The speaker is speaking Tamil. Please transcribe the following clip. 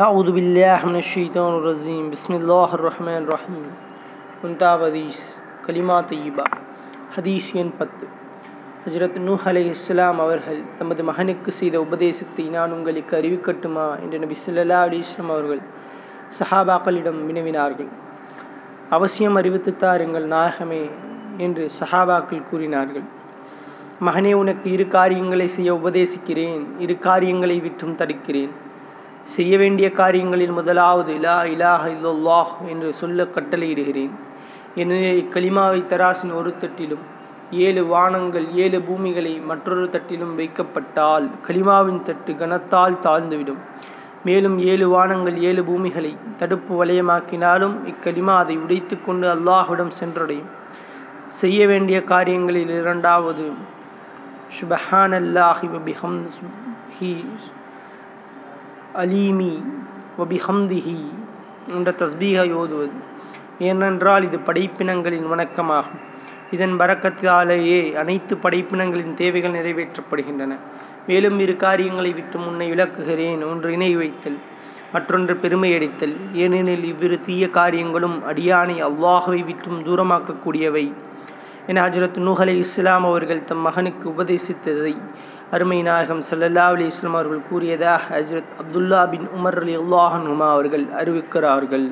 أعوذ بالله من الشيطان الرجيم بسم الله الرحمن الرحيم முன்தாப் ஹதீஸ் கலிமா தய்யிபா ஹதீஸ் எண் பத்து ஹஜரத் நூஹ் அலை இஸ்லாம் அவர்கள் தமது மகனுக்கு செய்த உபதேசத்தை நான் உங்களுக்கு அறிவிக்கட்டுமா என்று நபி ஸல்லல்லாஹு அலைஹி வஸல்லம் அவர்கள் சஹாபாக்களிடம் வினவினார்கள் அவசியம் அறிவித்து தாருங்கள் நாயகமே என்று சஹாபாக்கள் கூறினார்கள் மகனே உனக்கு இரு காரியங்களை செய்ய உபதேசிக்கிறேன் இரு காரியங்களை விற்றும் தடுக்கிறேன் செய்ய வேண்டிய காரியங்களில் முதலாவது லா இலாஹ இல்லல்லாஹ் என்று சொல்ல கட்டளையிடுகிறேன். எனவே இக்கலிமாவை தராசின் ஒரு தட்டிலும் ஏழு வானங்கள் ஏழு பூமிகளை மற்றொரு தட்டிலும் வைக்கப்பட்டால் கலிமாவின் தட்டு கனத்தால் தாழ்ந்துவிடும். மேலும் ஏழு வானங்கள் ஏழு பூமிகளை தடுப்பு வளையமாக்கினாலும் இக்கலிமா அதை உடைத்து கொண்டு அல்லாஹ்விடம் சென்றடையும். செய்ய வேண்டிய காரியங்களில் இரண்டாவது சுபஹான் அல்லாஹி ஹி அலீமி ஒபிஹம்திஹி என்ற தஸ்பீகை ஓதுவது. ஏனென்றால் இது படைப்பினங்களின் வணக்கமாகும். இதன் பறக்கத்தாலேயே அனைத்து படைப்பினங்களின் தேவைகள் நிறைவேற்றப்படுகின்றன. மேலும் இரு காரியங்களை விட்டு முன்னை விளக்குகிறேன் ஒன்று இணை வைத்தல் மற்றொன்று பெருமையடித்தல் ஏனெனில் இவ்விரு தீய காரியங்களும் அடியானை அல்லாஹுவை விற்றும் தூரமாக்கக்கூடியவை. என ஹஜரத் நூஹலை இஸ்லாம் அவர்கள் தம் மகனுக்கு உபதேசித்ததை அருமை நாயகம் சல்லல்லா அலி இஸ்லாம் அவர்கள் கூறியதாக ஹஜரத் அப்துல்லா பின் உமர் அலி அல்லாஹனுமா அவர்கள் அறிவிக்கிறார்கள்.